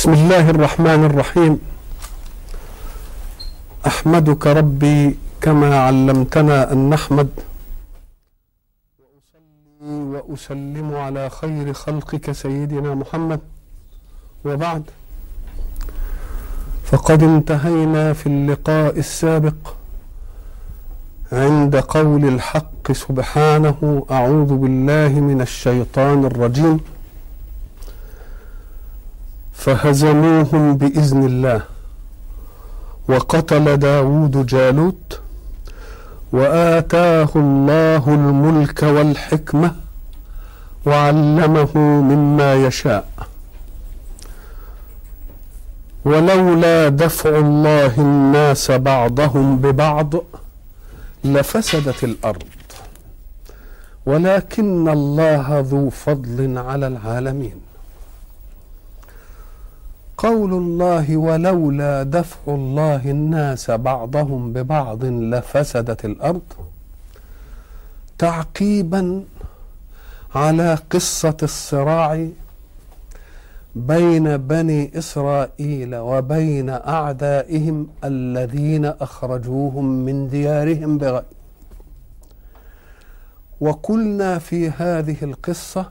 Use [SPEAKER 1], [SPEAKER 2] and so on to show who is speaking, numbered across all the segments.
[SPEAKER 1] بسم الله الرحمن الرحيم. أحمدك ربي كما علمتنا أن نحمد. واصلي وأسلم على خير خلقك سيدنا محمد. وبعد. فقد انتهينا في اللقاء السابق عند قول الحق سبحانه أعوذ بالله من الشيطان الرجيم. فهزموهم بإذن الله. وقتل داود جالوت وآتاه الله الملك والحكمة وعلمه مما يشاء. ولولا دفع الله الناس بعضهم ببعض لفسدت الأرض. ولكن الله ذو فضل على العالمين. قول الله ولولا دفع الله الناس بعضهم ببعض لفسدت الأرض. تعقيبا على قصة الصراع بين بني إسرائيل وبين أعدائهم الذين أخرجوهم من ديارهم بغير وقلنا في هذه القصة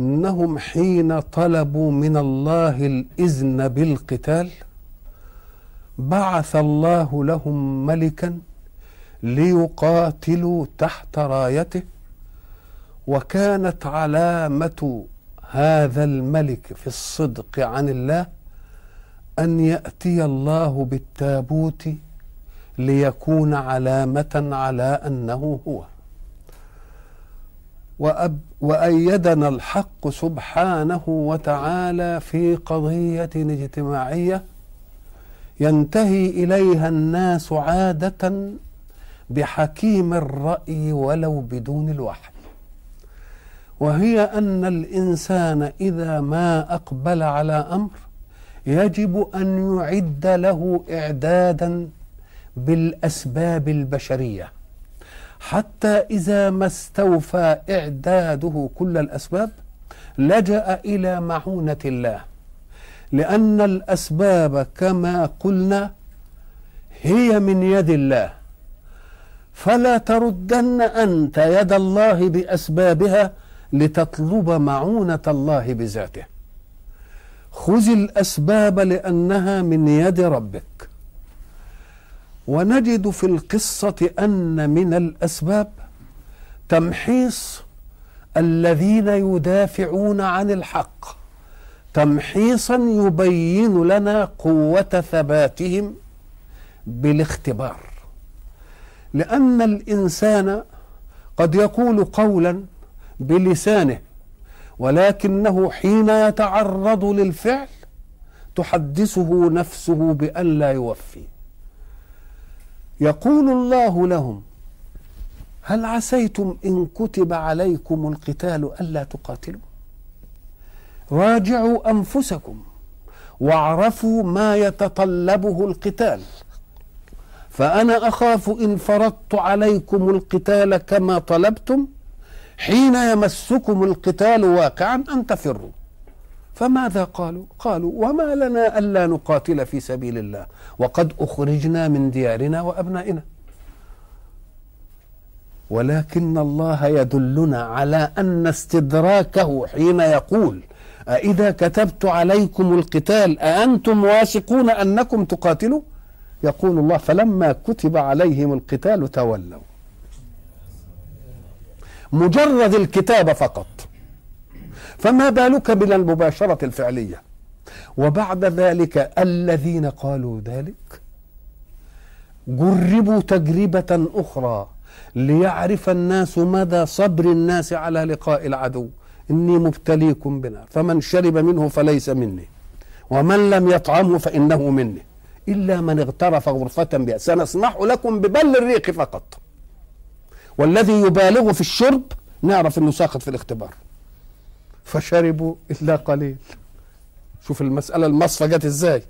[SPEAKER 1] إنهم حين طلبوا من الله الإذن بالقتال بعث الله لهم ملكا ليقاتلوا تحت رايته وكانت علامة هذا الملك في الصدق عن الله أن يأتي الله بالتابوت ليكون علامة على أنه هو. وأب وأيدنا الحق سبحانه وتعالى في قضية اجتماعية ينتهي إليها الناس عادة بحكيم الرأي ولو بدون الوحي. وهي أن الإنسان إذا ما أقبل على أمر يجب أن يعد له إعدادا بالأسباب البشرية. حتى إذا ما استوفى إعداده كل الأسباب لجأ إلى معونة الله. لأن الأسباب كما قلنا هي من يد الله. فلا تردن أنت يد الله بأسبابها لتطلب معونة الله بذاته. خذ الأسباب لأنها من يد ربك. ونجد في القصة أن من الأسباب تمحيص الذين يدافعون عن الحق تمحيصا يبين لنا قوة ثباتهم بالاختبار. لأن الإنسان قد يقول قولا بلسانه ولكنه حين يتعرض للفعل تحدثه نفسه بأن لا يوفي. يقول الله لهم هل عسيتم إن كتب عليكم القتال ألا تقاتلوا؟ راجعوا أنفسكم واعرفوا ما يتطلبه القتال. فأنا أخاف إن فرضت عليكم القتال كما طلبتم حين يمسكم القتال واقعا أن تفروا. فماذا قالوا؟ قالوا وما لنا ألا نقاتل في سبيل الله وقد أخرجنا من ديارنا وأبنائنا. ولكن الله يدلنا على أن استدراكه حين يقول أإذا كتبت عليكم القتال أأنتم واثقون أنكم تقاتلوا؟ يقول الله فلما كتب عليهم القتال تولوا. مجرد الكتابة فقط. فما بالك من المباشرة الفعلية؟ وبعد ذلك الذين قالوا ذلك جربوا تجربة أخرى ليعرف الناس مدى صبر الناس على لقاء العدو. إني مبتليكم بنار فمن شرب منه فليس مني ومن لم يطعمه فإنه مني إلا من اغترف غرفة بها. سنسمح لكم ببل الريق فقط. والذي يبالغ في الشرب نعرف انه ساقط في الاختبار. فشربوا إلا قليل. شوف المسألة المصفى جت إزاي؟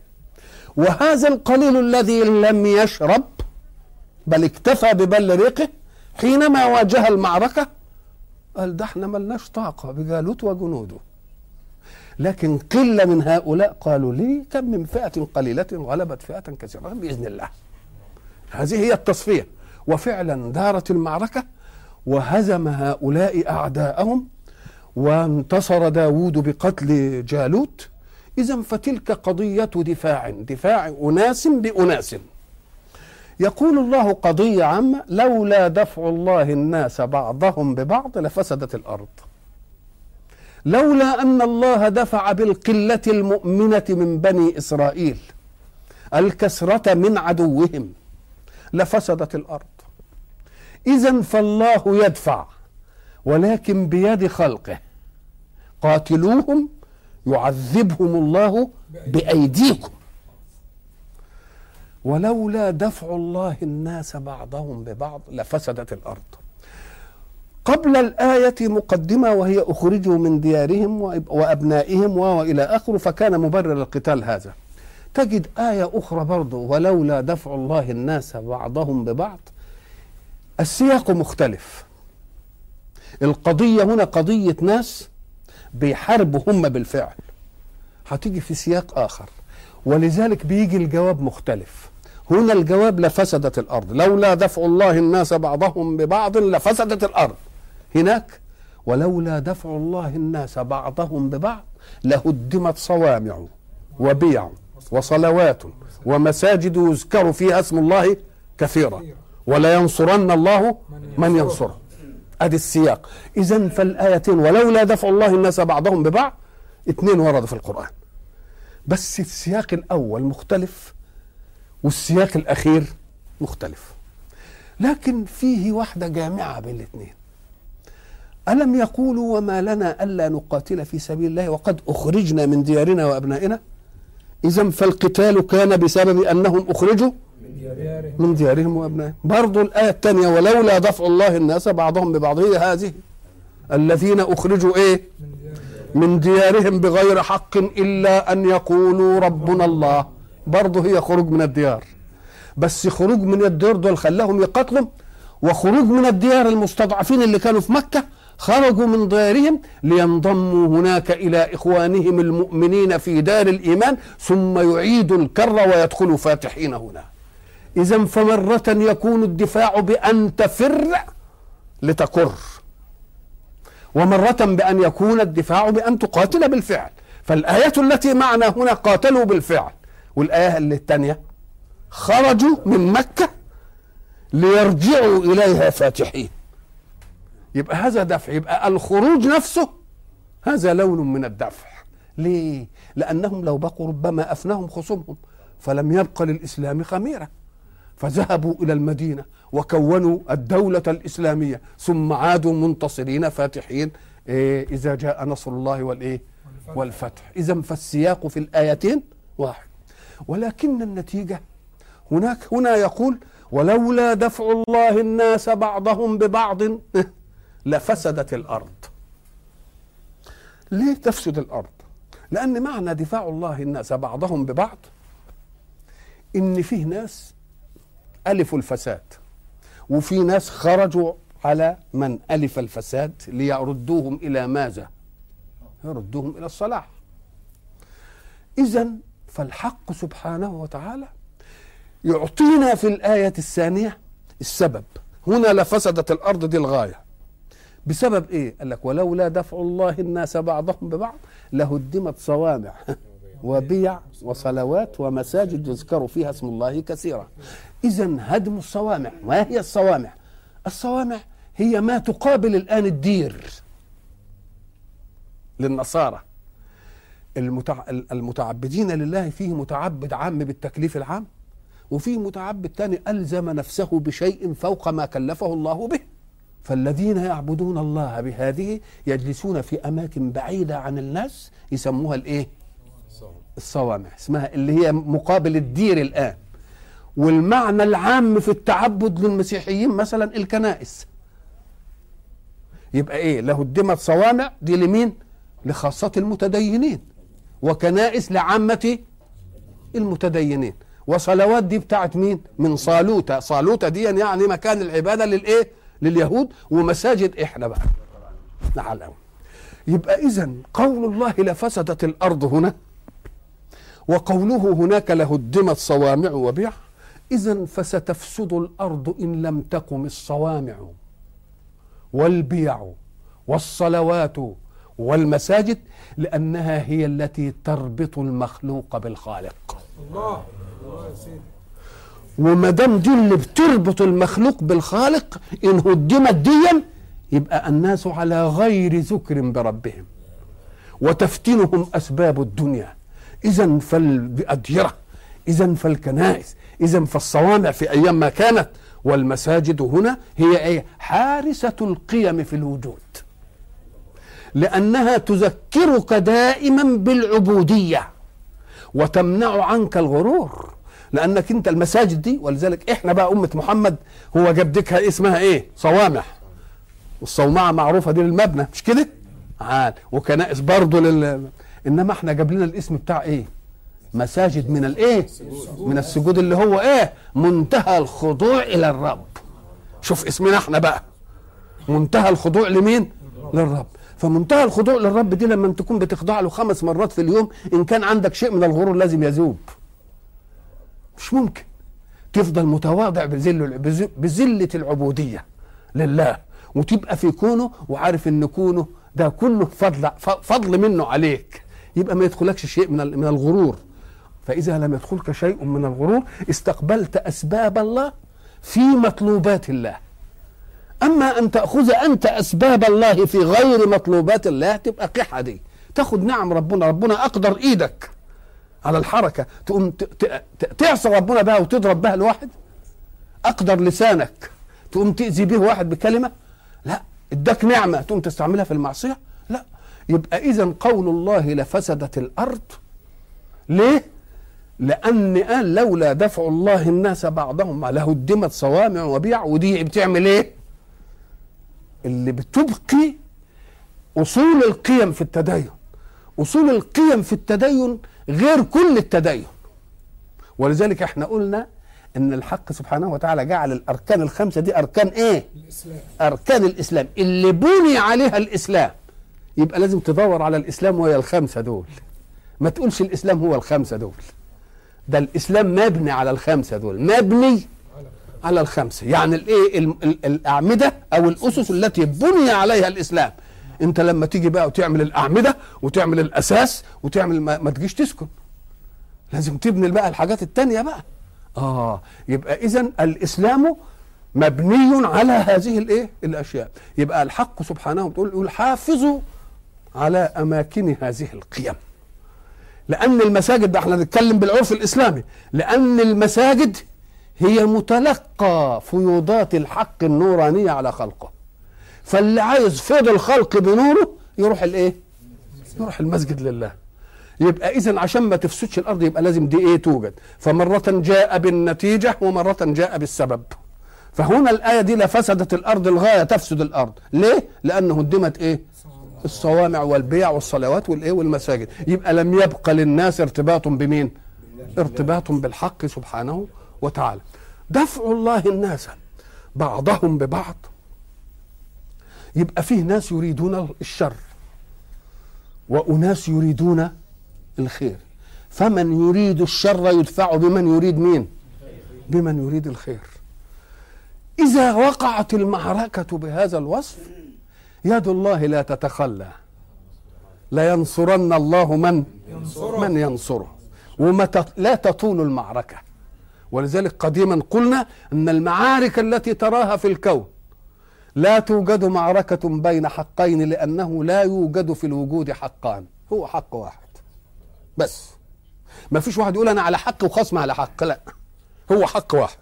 [SPEAKER 1] وهذا القليل الذي لم يشرب بل اكتفى ببل ريقه حينما واجه المعركة قال ده إحنا ملناش طاقة بجالوت وجنوده. لكن قلة من هؤلاء قالوا لي كم من فئة قليلة غلبت فئة كثيرة بإذن الله. هذه هي التصفية. وفعلا دارت المعركة وهزم هؤلاء أعداءهم وانتصر داود بقتل جالوت. إذا فتلك قضية دفاع دفاع أناس بأناس. يقول الله قضية عامة لولا دفع الله الناس بعضهم ببعض لفسدت الأرض. لولا أن الله دفع بالقلة المؤمنة من بني إسرائيل الكسرة من عدوهم لفسدت الأرض. إذا فالله يدفع ولكن بيد خلقه. قاتلوهم يعذبهم الله بأيديكم. ولولا دفع الله الناس بعضهم ببعض لفسدت الأرض. قبل الآية مقدمة وهي أخرجوا من ديارهم وأبنائهم وإلى آخره فكان مبرر القتال هذا. تجد آية أخرى برضه ولولا دفع الله الناس بعضهم ببعض. السياق مختلف. القضية هنا قضية ناس بيحاربوا هم بالفعل. هتيجي في سياق آخر. ولذلك بيجي الجواب مختلف. هنا الجواب لفسدت الأرض. لولا دفع الله الناس بعضهم ببعض لفسدت الأرض. هناك؟ ولولا دفع الله الناس بعضهم ببعض لهدمت صوامع وبيع وصلوات ومساجد يذكر فيها اسم الله كثيرا. ولا ينصرن الله من ينصره. ادي السياق. اذا فالآيتين ولولا دفع الله الناس بعضهم ببعض اثنين وردوا في القرآن. بس السياق الأول مختلف والسياق الأخير مختلف. لكن فيه واحدة جامعة بين الاثنين. ألم يقولوا وما لنا ألا نقاتل في سبيل الله وقد أخرجنا من ديارنا وأبنائنا؟ إذا فالقتال كان بسبب أنهم أخرجوا من ديارهم وأبنائهم. برضو الآية الثانية ولولا دفع الله الناس بعضهم ببعض. هي هذه. الذين أخرجوا إيه؟ من ديارهم بغير حق إلا أن يقولوا ربنا الله. برضو هي خروج من الديار. بس خروج من الديار دول خلاهم يقتلوا وخروج من الديار المستضعفين اللي كانوا في مكة خرجوا من ديارهم لينضموا هناك إلى إخوانهم المؤمنين في دار الإيمان ثم يعيدوا الكر ويدخلوا فاتحين هنا. اذا فمرة يكون الدفاع بأن تفر لتكر ومرة بأن يكون الدفاع بأن تقاتل بالفعل. فالآية التي معنا هنا قاتلوا بالفعل. والآية اللي الثانية خرجوا من مكة ليرجعوا إليها فاتحين. يبقى هذا دفع. يبقى الخروج نفسه هذا لون من الدفع. ليه؟ لأنهم لو بقوا ربما أفناهم خصومهم فلم يبق للإسلام خميرة. فذهبوا إلى المدينة وكونوا الدولة الإسلامية ثم عادوا منتصرين فاتحين إيه إذا جاء نصر الله والإيه والفتح. إذا فالسياق في الآيتين واحد. ولكن النتيجة هناك هنا يقول ولولا دفع الله الناس بعضهم ببعض لفسدت الأرض. ليه تفسد الأرض؟ لأن معنى دفاع الله الناس بعضهم ببعض إن فيه ناس الفوا الفساد. وفي ناس خرجوا على من ألف الفساد ليردوهم إلى ماذا؟ يردوهم إلى الصلاح. اذا فالحق سبحانه وتعالى يعطينا في الآية الثانية السبب. هنا لفسدت الأرض دي الغاية. بسبب إيه؟ قال لك ولولا دفع الله الناس بعضهم ببعض لهدمت صوامع. وبيع وصلوات ومساجد يذكر فيها اسم الله كثيرا. اذا هدم الصوامع ما هي الصوامع؟ الصوامع هي ما تقابل الآن الدير للنصارى. المتع... المتعبدين لله فيه متعبد عام بالتكليف العام وفيه متعبد ثاني ألزم نفسه بشيء فوق ما كلفه الله به. فالذين يعبدون الله بهذه يجلسون في أماكن بعيدة عن الناس يسموها الإيه؟ الصوامع اسمها اللي هي مقابل الدير الآن. والمعنى العام في التعبد للمسيحيين مثلا الكنائس. يبقى إيه؟ له هدمت صوامع دي لمين؟ لخاصة المتدينين. وكنائس لعامة المتدينين. وصلوات دي بتاعت مين؟ من صالوتة صالوتة دي يعني مكان العبادة للإيه؟ لليهود. ومساجد إحنا بقى. نعم يبقى إذا قول الله لفسدت الأرض هنا. وقوله هناك لهدمت صوامع وبيع إذا فستفسد الأرض إن لم تقم الصوامع. والبيع والصلوات والمساجد لأنها هي التي تربط المخلوق بالخالق. الله وما دام دي اللي بتربط المخلوق بالخالق إن هدمت ديا يبقى الناس على غير ذكر بربهم وتفتنهم أسباب الدنيا. اذا فالأديرة اذا فالكنائس اذا فالصوامع في أيام ما كانت. والمساجد هنا هي إيه حارسة القيم في الوجود لأنها تذكرك دائما بالعبودية وتمنع عنك الغرور لأنك أنت المساجد دي. ولذلك إحنا بقى أمة محمد هو جاب ديكها اسمها إيه؟ صوامع. والصومعة معروفة دي للمبنى مش كده؟ عال وكنائس برضه لل إنما إحنا جاب لنا الاسم بتاع إيه؟ مساجد من الإيه؟ من السجود اللي هو إيه؟ منتهى الخضوع إلى الرب. شوف اسمنا إحنا بقى. منتهى الخضوع لمين؟ للرب. فمنتهى الخضوع للرب دي لما تكون بتخضع له خمس مرات في اليوم إن كان عندك شيء من الغرور لازم يذوب. مش ممكن. تفضل متواضع بذل بذلة العبودية لله. وتبقى في كونه وعارف إن كونه ده كله فضل فضل منه عليك. يبقى ما يدخلكش شيء من من الغرور. فإذا لم يدخلك شيء من الغرور استقبلت أسباب الله في مطلوبات الله. أما أن تأخذ أنت أسباب الله في غير مطلوبات الله تبقى قحة دي. تاخد نعم ربنا ربنا أقدر إيدك على الحركة. تقوم تعصي ربنا بها وتضرب بها الواحد أقدر لسانك. تقوم تأذي به واحد بكلمة. لا اداك نعمة تقوم تستعملها في المعصية. يبقى اذا قول الله لفسدت الأرض. ليه؟ لأن قال لولا دفع الله الناس بعضهم لهدمت صوامع وبيع ودي بتعمل إيه؟ اللي بتبقي أصول القيم في التدين. أصول القيم في التدين غير كل التدين. ولذلك إحنا قلنا إن الحق سبحانه وتعالى جعل الأركان الخمسة دي أركان إيه؟ الإسلام. أركان الإسلام. اللي بني عليها الإسلام. يبقى لازم تدور على الإسلام وهي الخمسة دول. ما تقولش الإسلام هو الخمسة دول. ده الإسلام مبني على الخمسة دول مبني على الخمسة. يعني الإيه؟ الأعمدة أو الأسس التي بني عليها الإسلام. أنت لما تيجي بقى وتعمل الأعمدة وتعمل الأساس وتعمل ما, ما تجيش تسكن. لازم تبني بقى الحاجات التانية بقى. آه يبقى اذا الإسلام مبني على هذه الإيه؟ الأشياء. يبقى الحق سبحانه وتعالى يقول حافظوا على أماكن هذه القيم. لأن المساجد ده إحنا نتكلم بالعرف الإسلامي لأن المساجد هي متلقى فيوضات الحق النورانيه على خلقه. فاللي عايز فيض الخلق بنوره يروح الإيه؟ يروح المسجد لله. يبقى اذا عشان ما تفسدش الأرض يبقى لازم دي إيه توجد. فمرة جاء بالنتيجة ومرة جاء بالسبب. فهنا الآية دي لفسدت الأرض الغاية تفسد الأرض. ليه؟ لأنه هدمت إيه؟ الصوامع والبيع والصلوات والإيه والمساجد. يبقى لم يبقى للناس ارتباط بمين؟ ارتباط بالحق سبحانه وتعالى. دفع الله الناس بعضهم ببعض. يبقى فيه ناس يريدون الشر وأناس يريدون الخير. فمن يريد الشر يدفع بمن يريد مين؟ بمن يريد الخير. إذا وقعت المعركة بهذا الوصف يد الله لا تتخلى. لا ينصرن الله من؟ ينصره. من ينصره. وما لا تطول المعركة. ولذلك قديما قلنا أن المعارك التي تراها في الكون لا توجد معركة بين حقين لأنه لا يوجد في الوجود حقان. هو حق واحد. بس. ما فيش واحد يقول أنا على حق وخصم على حق. لا. هو حق واحد.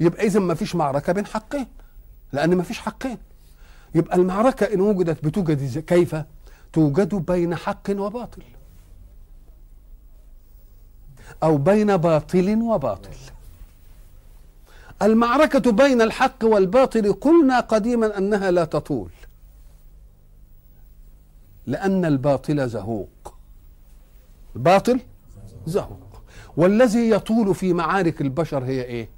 [SPEAKER 1] يبقى إذا ما فيش معركة بين حقين. لأن ما فيش حقين. يبقى المعركة إن وجدت بتوجد كيف؟ توجد بين حق وباطل. أو بين باطل وباطل. المعركة بين الحق والباطل قلنا قديما أنها لا تطول. لأن الباطل زهوق. الباطل زهوق. والذي يطول في معارك البشر هي إيه؟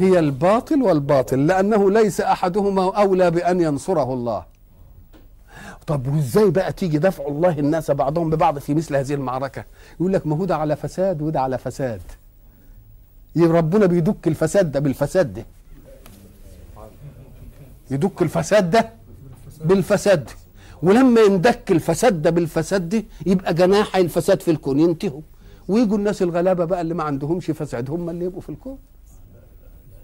[SPEAKER 1] هي الباطل والباطل لأنه ليس أحدهما أولى بأن ينصره الله. طب وإزاي بقى تيجي دفع الله الناس بعضهم ببعض في مثل هذه المعركة؟ يقول لك ما هو ده على فساد وده على فساد. ربنا بيدك الفساد ده بالفساد ده. يدك الفساد ده بالفساد. ده ولما يندك الفساد ده بالفساد ده يبقى جناح الفساد في الكون ينتهوا. ويجوا الناس الغلابة بقى اللي ما عندهمش فساد هم اللي يبقوا في الكون.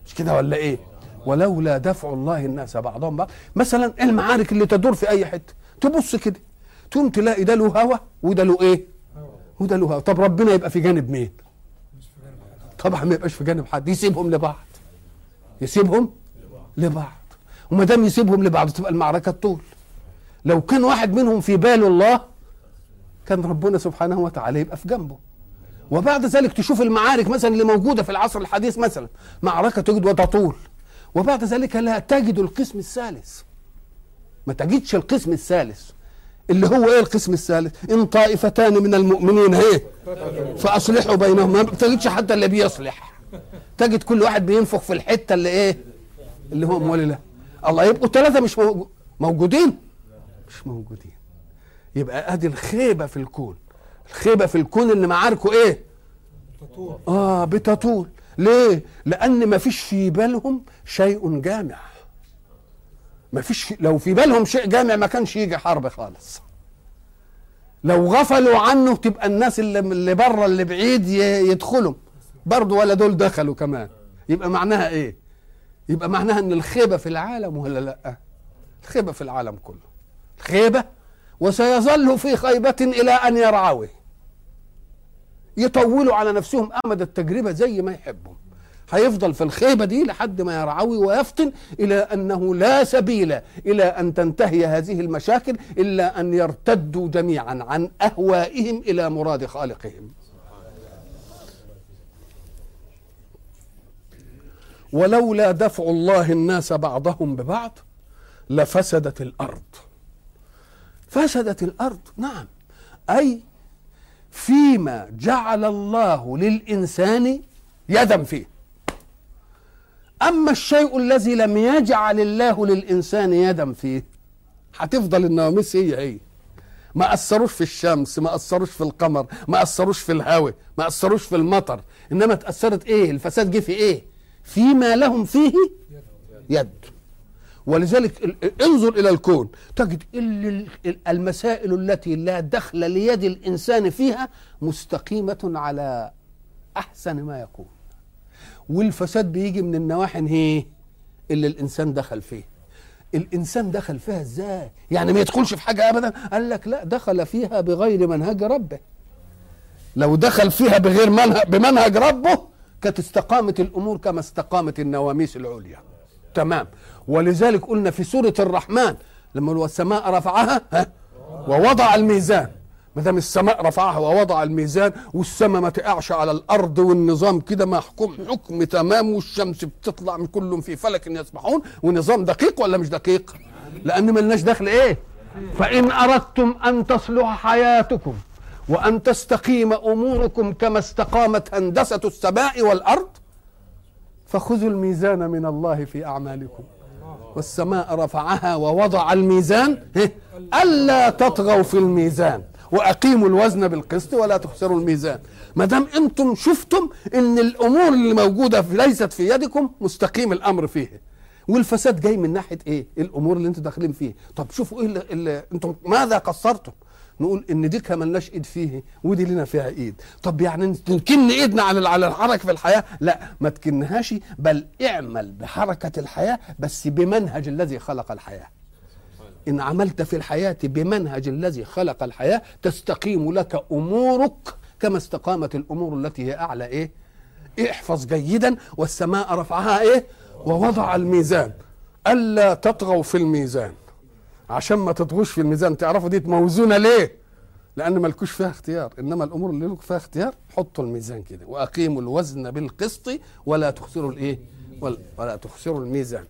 [SPEAKER 1] مش كده ولا إيه؟ ولولا دفع الله الناس بعضهم بعض. مثلا المعارك اللي تدور في أي حتة تبص كده تقوم تلاقي ده له هوا وده له إيه؟ وده له هوا. طب ربنا يبقى في جانب مين؟ طبعا ما يبقاش في جانب حد. يسيبهم لبعض. يسيبهم لبعض. وما دام يسيبهم لبعض تبقى المعركة طول لو كان واحد منهم في بال الله كان ربنا سبحانه وتعالى يبقى في جنبه. وبعد ذلك تشوف المعارك مثلا اللي موجودة في العصر الحديث مثلا معركة تجد وتطول. وبعد ذلك لا تجد القسم الثالث. ما تجدش القسم الثالث. اللي هو إيه القسم الثالث؟ إن طائفتان من المؤمنين إيه؟ فأصلحوا بينهم. ما تجدش حتى اللي بيصلح. تجد كل واحد بينفخ في الحتة اللي إيه؟ اللي هو اموال الله الله يبقوا ثلاثة مش موجودين. مش موجودين. يبقى أدي الخيبة في الكون. الخيبة في الكون اللي معاركه إيه؟ بتطول آه بتطول. ليه؟ لأن ما فيش في بالهم شيء جامع. ما فيش لو في بالهم شيء جامع ما كانش يجي حرب خالص. لو غفلوا عنه تبقى الناس اللي اللي بره اللي بعيد يدخلوا برضه ولا دول دخلوا كمان. يبقى معناها إيه؟ يبقى معناها إن الخيبة في العالم ولا لأ؟ الخيبة في العالم كله. خيبه وسيظل في خيبة إلى أن يرعوه. يطولوا على نفسهم أمد التجربة زي ما يحبوا. هيفضل في الخيبة دي لحد ما يرعوي ويفطن إلى أنه لا سبيل إلى أن تنتهي هذه المشاكل إلا أن يرتدوا جميعا عن أهوائهم إلى مراد خالقهم. ولولا دفع الله الناس بعضهم ببعض لفسدت الأرض. فسدت الأرض نعم. أي فيما جعل الله للإنسان يدا فيه. أما الشيء الذي لم يجعل الله للإنسان يدا فيه هتفضل النواميس هي هي. ما أثروش في الشمس ما أثروش في القمر ما أثروش في الهواء ما أثروش في المطر إنما تأثرت إيه؟ الفساد جه في إيه؟ فيما لهم فيه يد. ولذلك انظر إلى الكون. تجد المسائل التي لا دخل ليد الإنسان فيها مستقيمة على أحسن ما يكون. والفساد بيجي من النواحي هي اللي الإنسان دخل فيه. الإنسان دخل فيها إزاي؟ يعني ما يدخلش في حاجة ابدا؟ قال لك لا دخل فيها بغير منهج ربه. لو دخل فيها بغير منهج بمنهج ربه كانت استقامت الأمور كما استقامت النواميس العليا. تمام. ولذلك قلنا في سورة الرحمن لما السماء رفعها ها ووضع الميزان ما دام السماء رفعها ووضع الميزان والسماء ما تقعش على الأرض والنظام كده محكوم حكم تمام والشمس بتطلع من كلهم في فلك يسبحون ونظام دقيق ولا مش دقيق؟ لأن ملناش دخل إيه؟ فإن أردتم أن تصلح حياتكم وأن تستقيم أموركم كما استقامت هندسة السماء والأرض فخذوا الميزان من الله في أعمالكم والسماء رفعها ووضع الميزان ألا تطغوا في الميزان. وأقيموا الوزن بالقسط ولا تخسروا الميزان. ما دام أنتم شفتم إن الأمور اللي موجودة في ليست في يدكم مستقيم الأمر فيه. والفساد جاي من ناحية إيه؟ الأمور اللي أنتم داخلين فيه. طب شوفوا إيه اللي, اللي أنتم ماذا قصرتم؟ نقول إن دي ملناش إيد فيه ودي لنا فيها إيد. طب يعني نكن إيدنا على على الحركة في الحياة؟ لا ما تكنهاش بل اعمل بحركة الحياة بس بمنهج الذي خلق الحياة. إن عملت في الحياة بمنهج الذي خلق الحياة تستقيم لك أمورك كما استقامت الأمور التي هي أعلى إيه؟ احفظ جيدا والسماء رفعها إيه؟ ووضع الميزان. ألا تطغوا في الميزان. عشان ما تطغوش في الميزان. تعرفوا دي موزونة ليه؟ لأن ملكوش فيها اختيار. إنما الأمور اللي لكم فيها اختيار حطوا الميزان كده وأقيموا الوزن بالقسط ولا تخسروا الإيه؟ ولا تخسروا الميزان.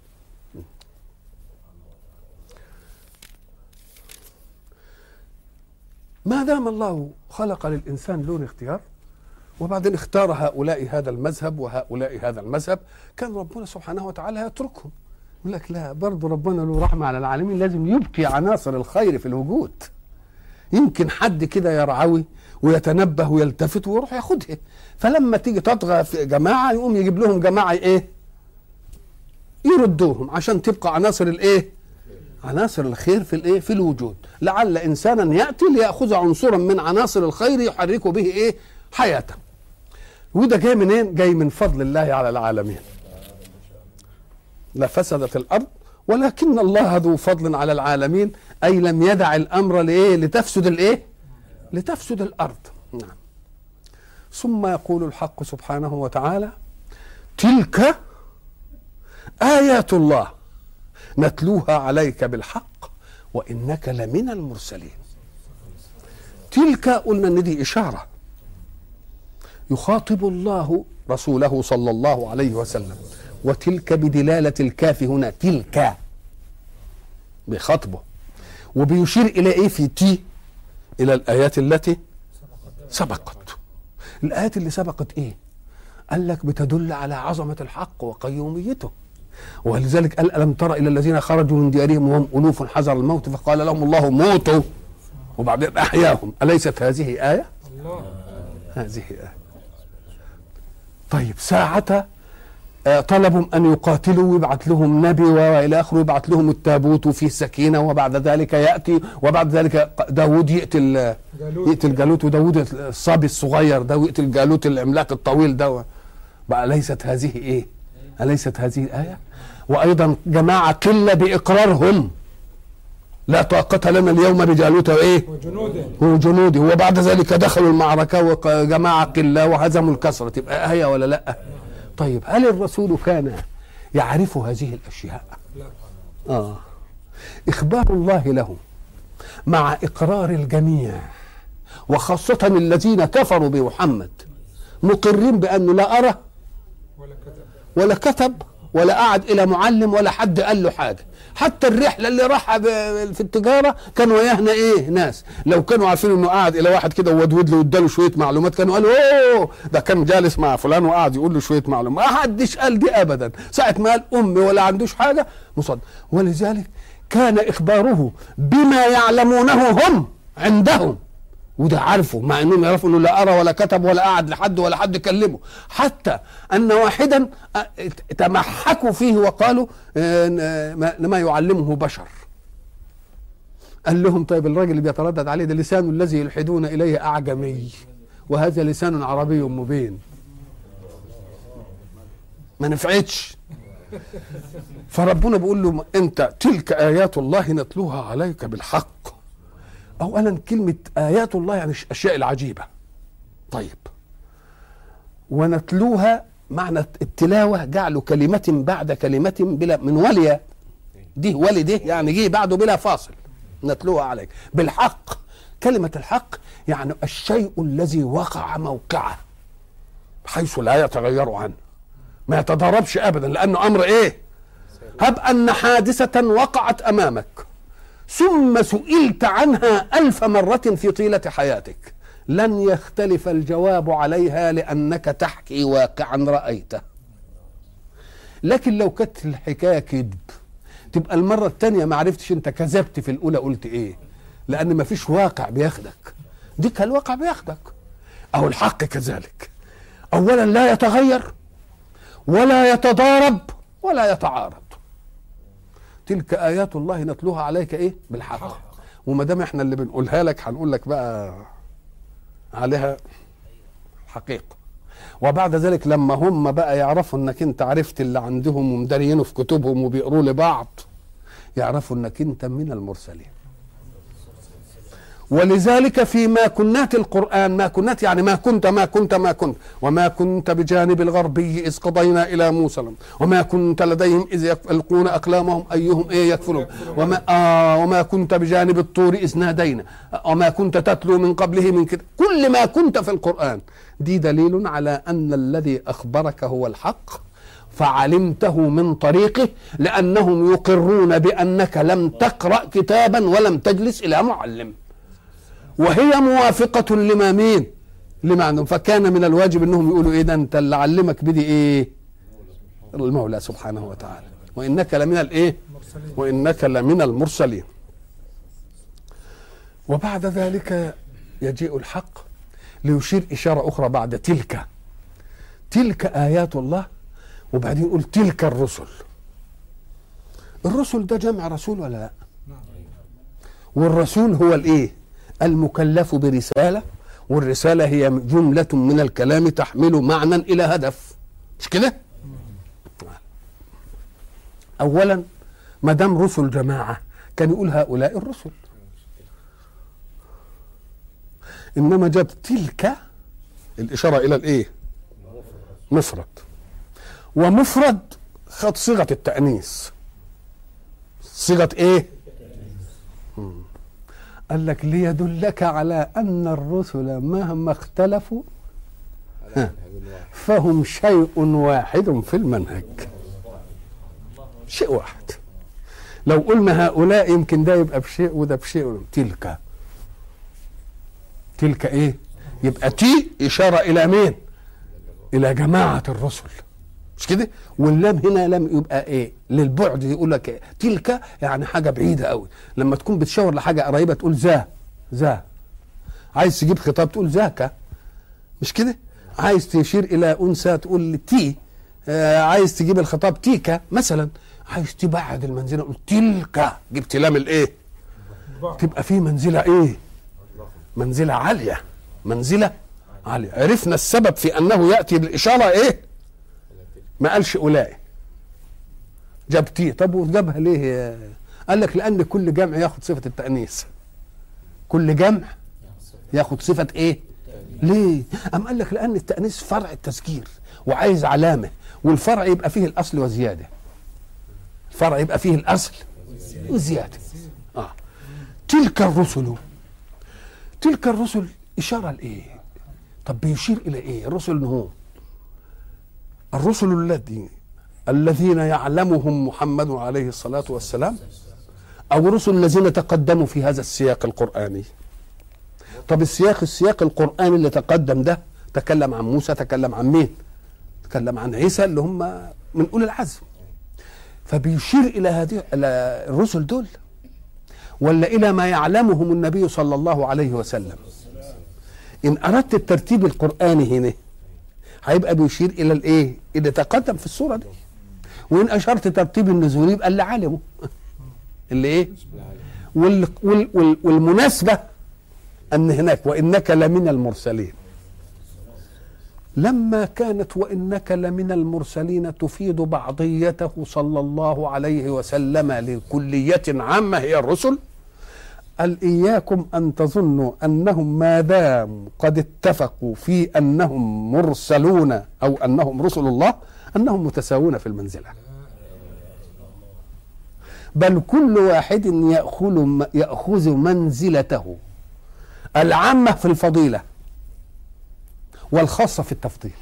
[SPEAKER 1] ما دام الله خلق للإنسان لون اختيار وبعدين اختار هؤلاء هذا المذهب وهؤلاء هذا المذهب كان ربنا سبحانه وتعالى يتركهم. يقول لك لا برضه ربنا له رحمة على العالمين لازم يبقي عناصر الخير في الوجود. يمكن حد كده يرعوي ويتنبه ويلتفت ويروح ياخدها. فلما تيجي تطغى في جماعة يقوم يجيب لهم جماعة إيه؟ يردوهم عشان تبقى عناصر الإيه؟ عناصر الخير في الإيه؟ في الوجود. لعل إنسانا يأتي ليأخذ عنصرا من عناصر الخير يحرك به إيه؟ حياته وده جاي منين؟ جاي من فضل الله على العالمين. لفسدت الأرض ولكن الله ذو فضل على العالمين أي لم يدع الأمر لإيه؟ لتفسد الإيه؟ لتفسد الأرض. نعم. ثم يقول الحق سبحانه وتعالى تلك آيات الله نتلوها عليك بالحق وإنك لمن المرسلين. تلك قلنا إن دي إشارة. يخاطب الله رسوله صلى الله عليه وسلم. وتلك بدلالة الكاف هنا تلك. بخطبه. وبيشير إلى إيه؟ في تي إلى الآيات التي سبقت. الآيات اللي سبقت إيه؟ قال لك بتدل على عظمة الحق وقيوميته. ولذلك قال ألم تر إلى الذين خرجوا من ديارهم وهم ألوف حذر الموت؟ فقال لهم الله موتوا. وبعدين أحياهم. أليست هذه آية؟ الله. هذه آية. طيب ساعة طلبوا أن يقاتلوا ويبعث لهم نبي وإلى آخره يبعث لهم التابوت وفيه سكينة وبعد ذلك يأتي وبعد ذلك داود يقتل يقتل جالوت وداود الصبي الصغير ده ويقتل جالوت العملاق الطويل ده بقى ليست هذه إيه؟ أليست هذه الآية؟ وأيضا جماعة قلة بإقرارهم لا طاقة لنا اليوم بجالوت وإيه؟
[SPEAKER 2] وجنوده
[SPEAKER 1] وجنوده وبعد ذلك دخلوا المعركة وجماعة قلة وهزموا الكسرة تبقى آية ولا لأ؟ طيب هل الرسول كان يعرف هذه الأشياء؟
[SPEAKER 2] لا.
[SPEAKER 1] آه. إخبار الله له مع إقرار الجميع وخاصة الذين كفروا بمحمد مقرين بأنه لا أرى
[SPEAKER 2] ولا كتب.
[SPEAKER 1] ولا قعد إلى معلم ولا حد قال له حاجة. حتى الرحلة اللي راحها في التجارة كان وياهنا إيه ناس. لو كانوا عارفين إنه قاعد إلى واحد كده وودود له واداله شوية معلومات كانوا قالوا أوه ده كان جالس مع فلان وقعد يقول له شوية معلومات. ما حدش قال دي ابدا. ساعة ما قال امي ولا عندوش حاجة مصدق. ولذلك كان إخباره بما يعلمونه هم عندهم. وده عارفه مع إنهم يعرفوا إنه لا أرى ولا كتب ولا قعد لحد ولا حد كلمه. حتى أن واحدا تمحكوا فيه وقالوا آه، ما يعلمه بشر. قال لهم طيب الراجل اللي بيتردد عليه ده لسان الذي يلحدون إليه أعجمي. وهذا لسان عربي مبين. ما نفعتش. فربنا بيقول له أنت تلك آيات الله نتلوها عليك بالحق. اولا كلمة آيات الله يعني الأشياء العجيبة. طيب. ونتلوها معنى التلاوة جعل كلمة بعد كلمة بلا من ولي دي ولي ده يعني جه بعده بلا فاصل. نتلوها عليك. بالحق. كلمة الحق يعني الشيء الذي وقع موقعه. حيث لا يتغير عنه. ما يتضاربش ابدا لأنه أمر إيه؟ هب أن حادثة وقعت أمامك. ثم سئلت عنها ألف مرة في طيلة حياتك. لن يختلف الجواب عليها لأنك تحكي واقعا رأيته. لكن لو كانت الحكاية كذب تبقى المرة الثانية ما عرفتش أنت كذبت في الأولى قلت إيه. لأن ما فيش واقع بياخدك. ديك الواقع بياخدك. أو الحق كذلك. أولا لا يتغير ولا يتضارب ولا يتعارض. تلك آيات الله نتلوها عليك إيه؟ بالحق. وما دام إحنا اللي بنقولها لك هنقول لك بقى عليها حقيقة. وبعد ذلك لما هم بقى يعرفوا إنك أنت عرفت اللي عندهم ومدارينه في كتبهم وبيقروا لبعض يعرفوا إنك أنت من المرسلين. ولذلك في ما كنات القرآن ما كنات يعني ما كنت ما كنت ما كنت. وما كنت بجانب الغربي إذ قضينا إلى موسى. وما كنت لديهم إذ يلقون أقلامهم أيهم إيه يكفلون. وما, آه وما كنت بجانب الطور إذ نادينا. وما كنت تتلو من قبله من كده كل ما كنت في القرآن. دي دليل على أن الذي أخبرك هو الحق فعلمته من طريقه لأنهم يقرون بأنك لم تقرأ كتابا ولم تجلس إلى معلم. وهي موافقة لما مين؟ لما عندهم. فكان من الواجب إنهم يقولوا إيه ده أنت اللي علمك بدي إيه؟ المولى سبحانه وتعالى. وإنك لمن الايه وإنك لمن المرسلين. وبعد ذلك يجيء الحق ليشير إشارة أخرى بعد تلك. تلك آيات الله وبعدين يقول تلك الرسل. الرسل ده جمع رسول ولا لا؟ والرسول هو الإيه؟ المكلف برسالة والرسالة هي جملة من الكلام تحمل معنى إلى هدف. مش كده؟ اولا ما دام رسل جماعة كان يقول هؤلاء الرسل. إنما جاب تلك الإشارة إلى الإيه؟ مفرد. ومفرد خد صيغة التأنيث. صيغة إيه؟ قال لك ليدلك على أن الرسل مهما اختلفوا فهم شيء واحد في المنهج. شيء واحد. لو قلنا هؤلاء يمكن ده يبقى بشيء وده بشيء. تلك. تلك إيه؟ يبقى تي إشارة إلى مين؟ إلى جماعة الرسل. مش كده؟ واللام هنا لم يبقى إيه؟ للبعد يقول لك إيه؟ تلك يعني حاجة بعيدة قوي. لما تكون بتشاور لحاجة قريبة تقول ذا ذا. عايز تجيب خطاب تقول ذاك. مش كده؟ عايز تشير إلى أنثى تقول تي. آه عايز تجيب الخطاب تيكا مثلا. عايز تبعد المنزلة تقول تلك. جبت لام الإيه؟ تبقى في منزلة إيه؟ منزلة عالية. منزلة عالية. عرفنا السبب في أنه يأتي بالإشارة إيه؟ ما قالش اولئك جاب تي طب وجابها ليه قال لك لأن كل جمع ياخد صفة التأنيث. كل جمع ياخد صفة إيه؟ ليه؟ أم قال لك لأن التأنيث فرع التذكير وعايز علامة والفرع يبقى فيه الأصل وزيادة. الفرع يبقى فيه الأصل وزيادة. آه. تلك الرسل تلك الرسل إشارة لإيه؟ طب بيشير إلى إيه؟ الرسل هو الرسل الذي الذين يعلمهم محمد عليه الصلاة والسلام أو الرسل الذين تقدموا في هذا السياق القرآني. طب السياق السياق القرآني اللي تقدم ده تكلم عن موسى تكلم عن مين؟ تكلم عن عيسى اللي هم من أولي العزم. فبيشير إلى هذه إلى الرسل دول. ولا إلى ما يعلمهم النبي صلى الله عليه وسلم. إن أردت الترتيب القرآني هنا هيبقى بيشير إلى الإيه؟ اللي تقدم في الصورة دي. وإن أشرت ترتيب النزول يبقى اللي علمه اللي إيه؟ وال وال وال والمناسبة أن هناك وإنك لمن المرسلين. لما كانت وإنك لمن المرسلين تفيد بعضيته صلى الله عليه وسلم لكلية عامة هي الرسل قال إياكم أن تظنوا أنهم ما دام قد اتفقوا في أنهم مرسلون أو أنهم رسل الله أنهم متساوون في المنزلة؟ بل كل واحد يأخذ يأخذ منزلته العامة في الفضيلة والخاصة في التفضيل.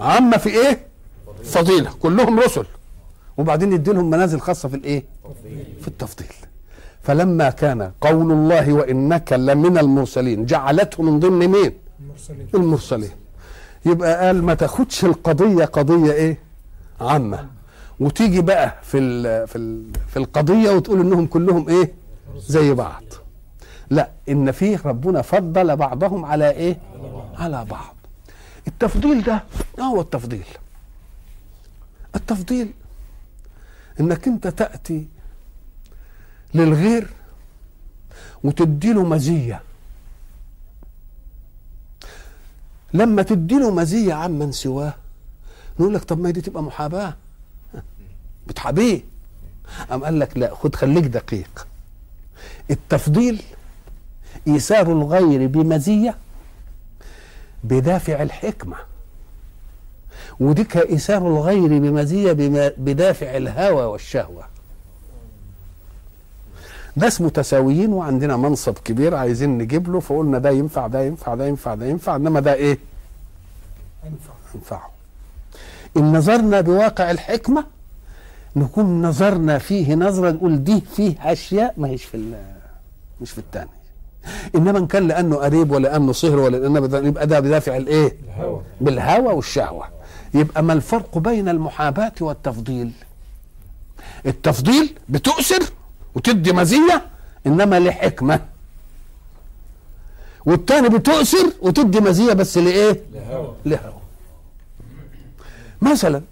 [SPEAKER 1] عامة في إيه؟ فضيلة. كلهم رسل. وبعدين يدي لهم منازل خاصة في الإيه؟ في التفضيل. فلما كان قول الله وإنك لمن المرسلين جعلته من ضمن مين؟ المرسلين. المرسلين. يبقى قال ما تاخدش القضية قضية إيه؟ عامة. وتيجي بقى في ال في ال في القضية وتقول إنهم كلهم إيه؟ زي بعض. لا إن فيه ربنا فضل بعضهم على إيه؟ على بعض. التفضيل ده هو التفضيل؟ التفضيل إنك أنت تأتي للغير وتديله مزية. لما تديله مزية عمن سواه نقول لك طب ما دي تبقى محاباة. بتحابيه. أم قال لك لا خد خليك دقيق. التفضيل إيثار الغير بمزية بدافع الحكمة. ودي كإيثار الغير بمزية بدافع الهوى والشهوة. ناس متساويين وعندنا منصب كبير عايزين نجيب له فقلنا ده ينفع ده ينفع ده ينفع ده ينفع إنما ده إيه؟ ينفع ينفعه إن نظرنا بواقع الحكمة نكون نظرنا فيه نظرة نقول دي فيه أشياء ما هيش في مش في الثاني إنما إن كان لأنه قريب ولا لأنه صهر ولا لأنه يبقى ده بدافع الإيه؟ الهوى بالهوى والشهوة. يبقى ما الفرق بين المحاباة والتفضيل؟ التفضيل بتؤثر وتدي مزية إنما لحكمة والتاني بتؤثر وتدي مزية بس لإيه؟
[SPEAKER 2] لهوى.
[SPEAKER 1] لهوى. مثلا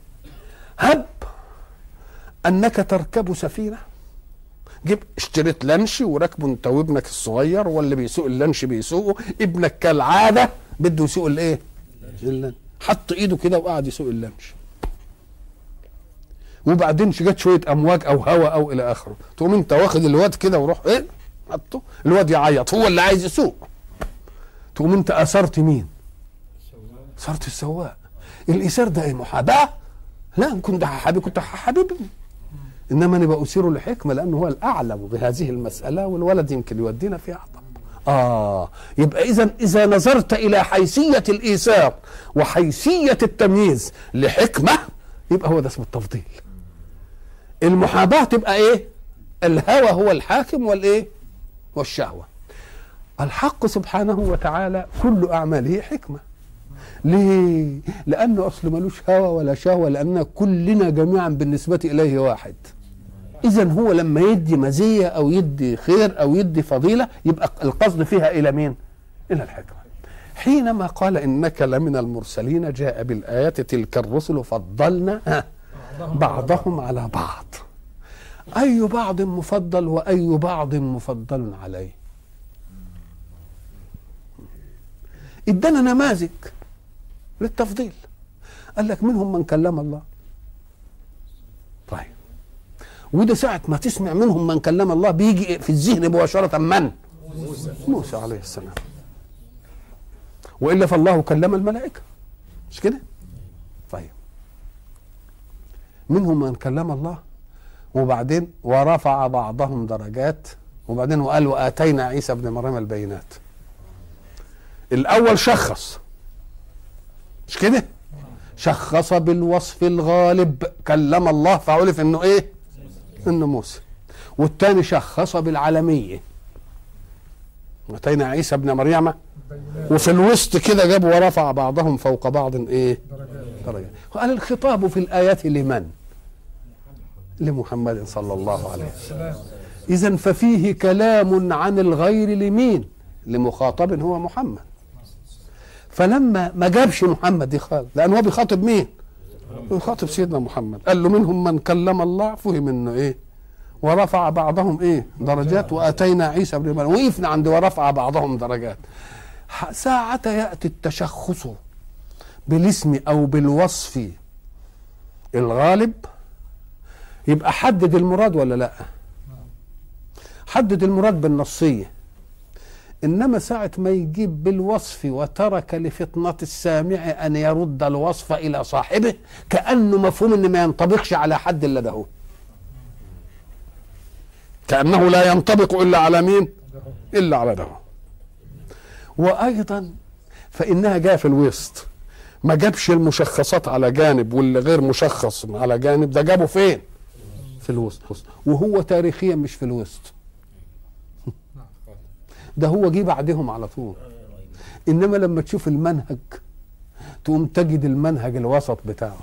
[SPEAKER 1] هب أنك تركب سفينة. جيب اشتريت لانش وراكبه أنت وابنك الصغير واللي بيسوق اللانش بيسوقه. ابنك كالعادة بده يسوق الإيه؟ حط إيده كده وقعد يسوق اللانش وبعدين جت شوية أمواج أو هواء أو إلى آخره. تقوم أنت واخد الواد كده وروح إيه حطه. الواد يعيط. هو اللي عايز يسوق. تقوم أنت أثرت مين؟ صرت السواق. الإيثار ده إيه محاباة؟ لا كنت حبيبي كنت حبيبني إنما أنا بأثيره لحكمة لأنه هو الأعلم بهذه المسألة والولد يمكن يودينا في اعظم آه. يبقى اذا إذا نظرت إلى حيثية الإيثار وحيثية التمييز لحكمة يبقى هو ده اسمه التفضيل. المحاباة تبقى إيه؟ الهوى هو الحاكم والإيه؟ والشهوة. الحق سبحانه وتعالى كل أعماله حكمة. ليه؟ لأنه أصل ملوش هوى ولا شهوة لأن كلنا جميعا بالنسبة إليه واحد. إذا هو لما يدي مزية أو يدي خير أو يدي فضيلة يبقى القصد فيها إلى مين؟ إلى الحكمة. حينما قال إنك لمن المرسلين جاء بالآيات تلك الرسل فضلنا ها، بعضهم على بعض. أي بعض مفضل وأي بعض مفضل عليه. إدانا نماذج للتفضيل. قال لك منهم من كلم الله. طيب. وده ساعة ما تسمع منهم من كلم الله بيجي في الذهن مباشرة من؟ موسى عليه السلام. وإلا فالله كلم الملائكة. مش كده؟ طيب منهم من كلم الله وبعدين ورفع بعضهم درجات وبعدين وقال وآتينا عيسى ابن مريم البينات. الأول شخص. مش كده؟ شخص بالوصف الغالب. كلم الله فعرف إنه إيه؟ إنه موسى. والتاني شخص بالعالمية. اتينا عيسى ابن مريم. وفي الوسط كده جاب ورفع بعضهم فوق بعض إيه؟ درجات. قال الخطاب في الآيات لمن؟ لمحمد صلى الله عليه وسلم. اذا ففيه كلام عن الغير لمين لمخاطب هو محمد. فلما ما جابش محمد دي خالص لأن هو بيخاطب مين؟ بيخاطب سيدنا محمد. قال له منهم من كلم الله فهم إنه إيه؟ ورفع بعضهم إيه؟ درجات. وأتينا عيسى ابن مريم. وقفنا عند ورفع بعضهم درجات. ساعة يأتي التشخص بالاسم أو بالوصف الغالب يبقى حدد المراد ولا لا؟ حدد المراد بالنصية. إنما ساعة ما يجيب بالوصف وترك لفطنة السامع أن يرد الوصف إلى صاحبه كأنه مفهوم ان ما ينطبقش على حد إلا ده هو. كأنه لا ينطبق إلا على مين؟ إلا على ده. وأيضا فإنها جاية في الوسط. ما جابش المشخصات على جانب واللي غير مشخص على جانب ده جابه فين؟ في الوسط وهو تاريخيا مش في الوسط. ده هو جه بعدهم على طول. إنما لما تشوف المنهج تقوم تجد المنهج الوسط بتاعه.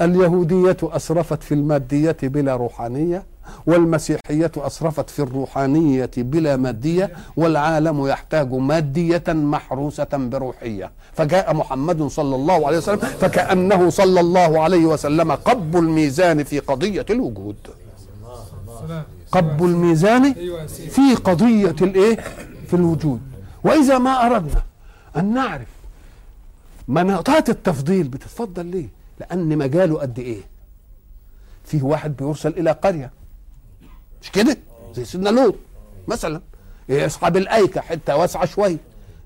[SPEAKER 1] اليهودية أسرفت في المادية بلا روحانية والمسيحية أسرفت في الروحانية بلا مادية والعالم يحتاج مادية محروسة بروحية. فجاء محمد صلى الله عليه وسلم فكأنه صلى الله عليه وسلم قب الميزان في قضية الوجود. قب الميزان في قضية الإيه؟ في الوجود. وإذا ما أردنا أن نعرف مناطات التفضيل بتتفضل ليه؟ لأن مجاله قد إيه؟ فيه واحد بيرسل إلى قرية. مش كده؟ زي سيدنا لوط مثلا. يصحب الأيكة حتة واسعة شوية.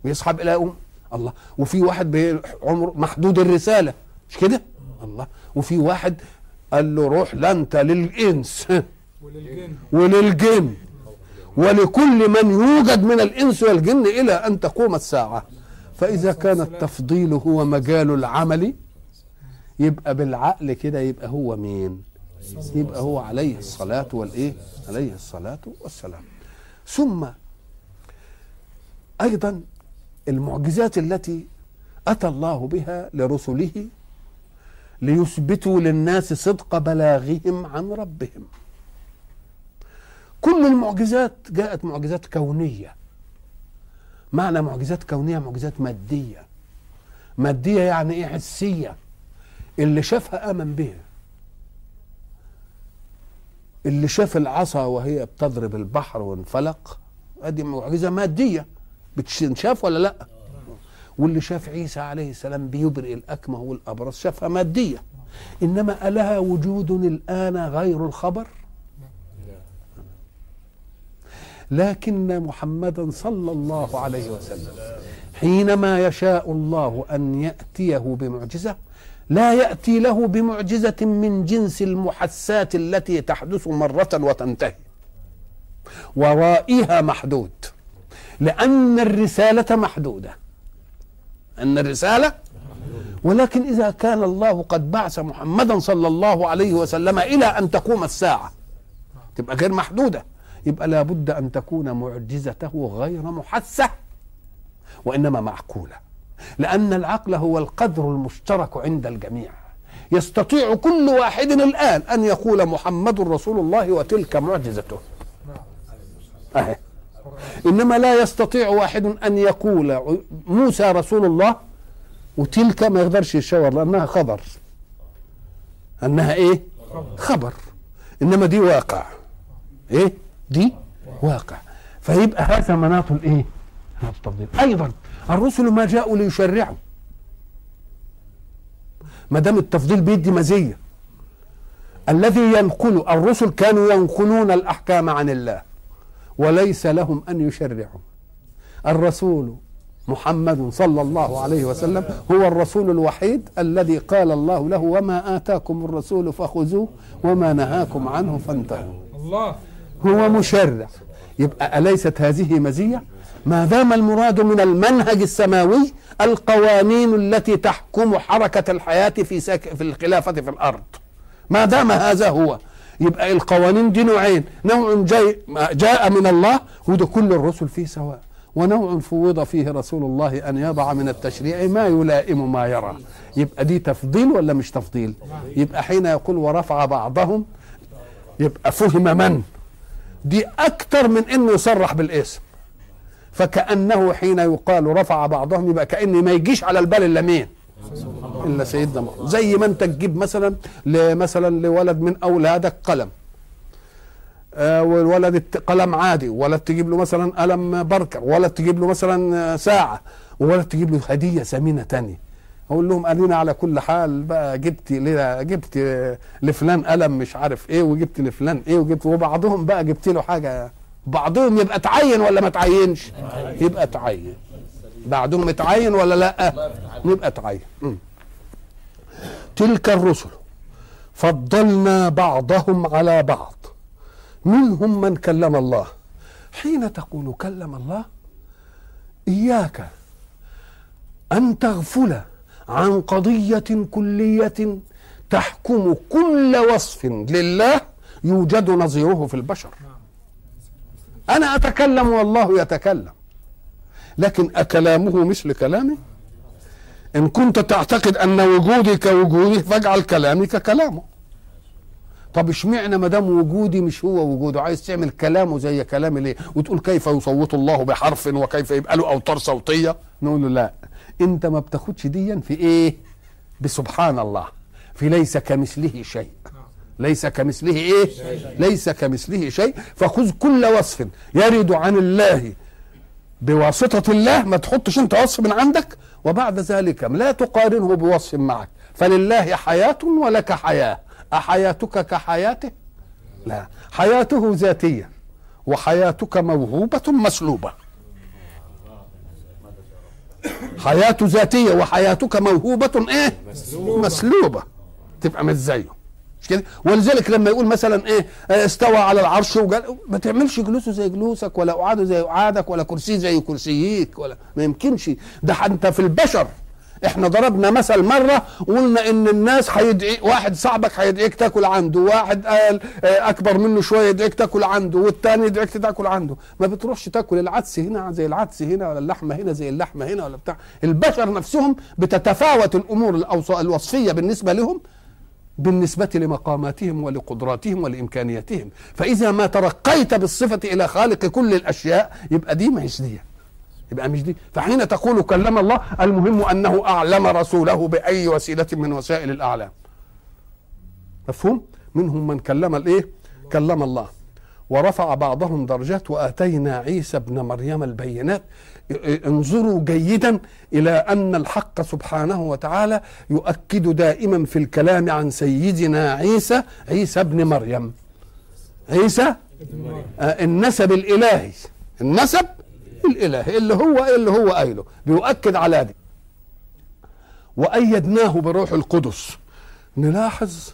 [SPEAKER 1] يصحب إلى أم الله. وفي واحد عمر محدود الرسالة. مش كده؟ الله. وفي واحد قال له روح لا انت للإنس.
[SPEAKER 2] وللجن.
[SPEAKER 1] وللجن ولكل من يوجد من الإنس والجن إلى أن تقوم الساعة. فإذا كان التفضيل هو مجال العمل يبقى بالعقل كده يبقى هو مين؟ يبقى هو عليه الصلاة والإيه؟ عليه الصلاة والسلام. ثم أيضا المعجزات التي أتى الله بها لرسله ليثبتوا للناس صدق بلاغهم عن ربهم. كل المعجزات جاءت معجزات كونية. معنى معجزات كونية معجزات مادية. مادية يعني إيه؟ حسية. اللي شافها آمن بها اللي شاف العصا وهي بتضرب البحر وانفلق أدي معجزة مادية. بتشاف ولا لأ؟ واللي شاف عيسى عليه السلام بيبرئ الأكمه والأبرص شافها مادية. إنما ألها وجود الآن غير الخبر؟ لكن محمدا صلى الله عليه وسلم حينما يشاء الله أن يأتيه بمعجزة لا يأتي له بمعجزة من جنس المحسات التي تحدث مرة وتنتهي. ورائها محدود. لأن الرسالة محدودة. أن الرسالة ولكن إذا كان الله قد بعث محمدا صلى الله عليه وسلم إلى أن تقوم الساعة تبقى غير محدودة. يبقى لابد أن تكون معجزته غير محسة وإنما معقولة. لأن العقل هو القدر المشترك عند الجميع. يستطيع كل واحد الآن أن يقول محمد رسول الله وتلك معجزته. أهي. إنما لا يستطيع واحد أن يقول موسى رسول الله وتلك ما يقدرش يشاور لأنها خبر. أنها إيه؟ خبر. إنما دي واقع. إيه؟ دي واقع. فيبقى هذا مناط الإيه؟ التفضيل. أيضا الرسل ما جاءوا ليشرعوا. ما دام التفضيل بيدي مزية. الذي ينقل الرسل كانوا ينقلون الأحكام عن الله وليس لهم أن يشرعوا. الرسول محمد صلى الله عليه وسلم هو الرسول الوحيد الذي قال الله له وما آتاكم الرسول فخذوه وما نهاكم عنه فانتهوا.
[SPEAKER 2] الله.
[SPEAKER 1] هو مشرع. يبقى أليست هذه مزية؟ ما دام المراد من المنهج السماوي القوانين التي تحكم حركة الحياة في سك... في الخلافة في الأرض. ما دام هذا هو يبقى القوانين دي نوعين. نوع جاي جاء من الله وده كل الرسل فيه سواء. ونوع فوض فيه رسول الله أن يضع من التشريع ما يلائم ما يرى. يبقى دي تفضيل ولا مش تفضيل؟ يبقى حين يقول ورفع بعضهم يبقى فهم من؟ دي أكتر من إنه يصرح بالاسم. فكأنه حين يقال رفع بعضهم يبقى كان ما يجيش على البال إلا مين؟ إلا سيدنا محمد زي ما أنت تجيب مثلا مثلا لولد من أولادك قلم. آه والولد قلم عادي ولد تجيب له مثلا قلم بركر ولد تجيب له مثلا ساعة وولد تجيب له هدية ثمينة تانية. أقول لهم ادينا على كل حال بقى جبت جبت لفلان قلم مش عارف إيه وجبت لفلان إيه وجبت وبعضهم بقى جبت له حاجة بعضهم يبقى تعين ولا ما تعينش؟ يبقى تعين. بعضهم اتعين ولا لأ؟ يبقى تعين. تلك الرسل فضلنا بعضهم على بعض. منهم من كلم الله. حين تقول كلم الله إياك أن تغفل عن قضية كلية تحكم كل وصف لله يوجد نظيره في البشر. أنا أتكلم والله يتكلم. لكن اكلامه مثل كلامي؟ إن كنت تعتقد أن وجودي كوجوده فاجعل كلامي ككلامه. طب اشمعنى ما دام وجودي مش هو وجوده؟ عايز تعمل كلامه زي كلامي ليه؟ وتقول كيف يصوت الله بحرف وكيف يبقى له أوتار صوتية؟ نقول له لا. أنت ما بتاخدش ديا في إيه؟ بسبحان الله. في ليس كمثله شيء. ليس كمثله إيه؟ ليس كمثله شيء. فخذ كل وصف يرد عن الله بواسطة الله ما تحطش أنت وصف من عندك. وبعد ذلك لا تقارنه بوصف معك. فلله حياة ولك حياة. أحياتك كحياته؟ لا. حياته ذاتية. وحياتك موهوبة مسلوبة. حياة ذاتية وحياتك موهوبة إيه؟ مسلوبة. تبقى مش زيه مش كده؟ ولذلك لما يقول مثلا إيه آه، استوى على العرش وجل ما تعملش جلوسه زي جلوسك ولا قعاده زي قعادك ولا كرسي زي كرسيك ولا ما يمكنش. ده أنت في البشر. إحنا ضربنا مثل مرة وقلنا إن الناس هيدعي واحد صاحبك هيدعيك تاكل عنده واحد قال آه، أكبر منه شوية يدعيك تاكل عنده والتاني يدعيك تاكل عنده. ما بتروحش تاكل العدس هنا زي العدس هنا ولا اللحمة هنا زي اللحمة هنا ولا بتاع. البشر نفسهم بتتفاوت الأمور الوصفية بالنسبة لهم بالنسبة لمقاماتهم ولقدراتهم ولإمكانياتهم. فإذا ما ترقيت بالصفة إلى خالق كل الأشياء يبقى دي مش دي يبقى مش دي فحين تقول كلم الله المهم أنه أعلم رسوله بأي وسيلة من وسائل الأعلام. مفهوم؟ منهم من كلم الإيه؟ كلم الله. ورفع بعضهم درجات وآتينا عيسى ابن مريم البينات. انظروا جيدا إلى أن الحق سبحانه وتعالى يؤكد دائما في الكلام عن سيدنا عيسى عيسى ابن مريم. عيسى؟ النسب الإلهي. النسب الإلهي. اللي هو اللي هو قايله. بيؤكد على دي. وأيدناه بروح القدس. نلاحظ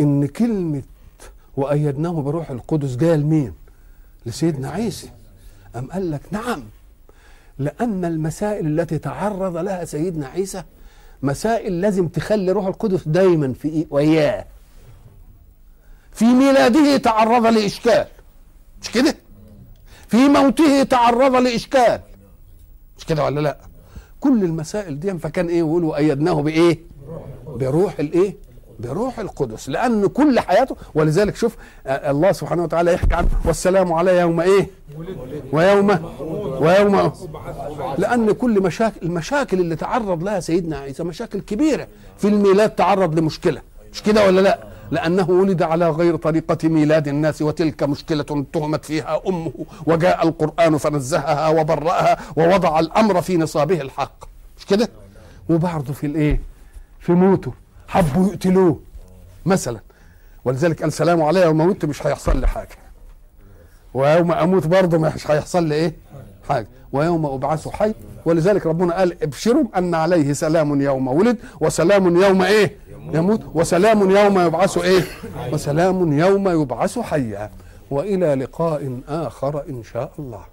[SPEAKER 1] إن كلمة وأيدناه بروح القدس جاية لمين؟ لسيدنا عيسى. أم قال لك نعم. لأن المسائل التي تعرض لها سيدنا عيسى مسائل لازم تخلي روح القدس دايما في؟ وياه في ميلاده تعرض لإشكال. مش كده؟ في موته تعرض لإشكال. مش كده ولا لا؟ كل المسائل دي فكان إيه؟ يقولوا أيدناه بإيه؟ بروح الإيه؟ بروح القدس لأن كل حياته ولذلك شوف آه، الله سبحانه وتعالى يحكي عنه والسلام على يوم إيه؟ ويوم ويوم لأن كل مشاكل المشاكل اللي تعرض لها سيدنا عيسى مشاكل كبيرة في الميلاد تعرض لمشكلة مش كده ولا لا؟ لأنه ولد على غير طريقة ميلاد الناس وتلك مشكلة تهمت فيها أمه وجاء القرآن فنزهها وبرأها ووضع الأمر في نصابه الحق مش كده؟ وبعضه في الإيه؟ في موته. حبوا يقتلوه مثلا. ولذلك قال سلام علي يوم موت مش هيحصل لي حاجة. ويوم أموت برضه مش هيحصل لي إيه؟ حاجة. ويوم ابعث حي. ولذلك ربنا قال ابشروا أن عليه سلام يوم ولد وسلام يوم إيه؟ يموت. وسلام يوم يبعث إيه؟ وسلام يوم يبعث حيا. وإلى لقاء آخر إن شاء الله.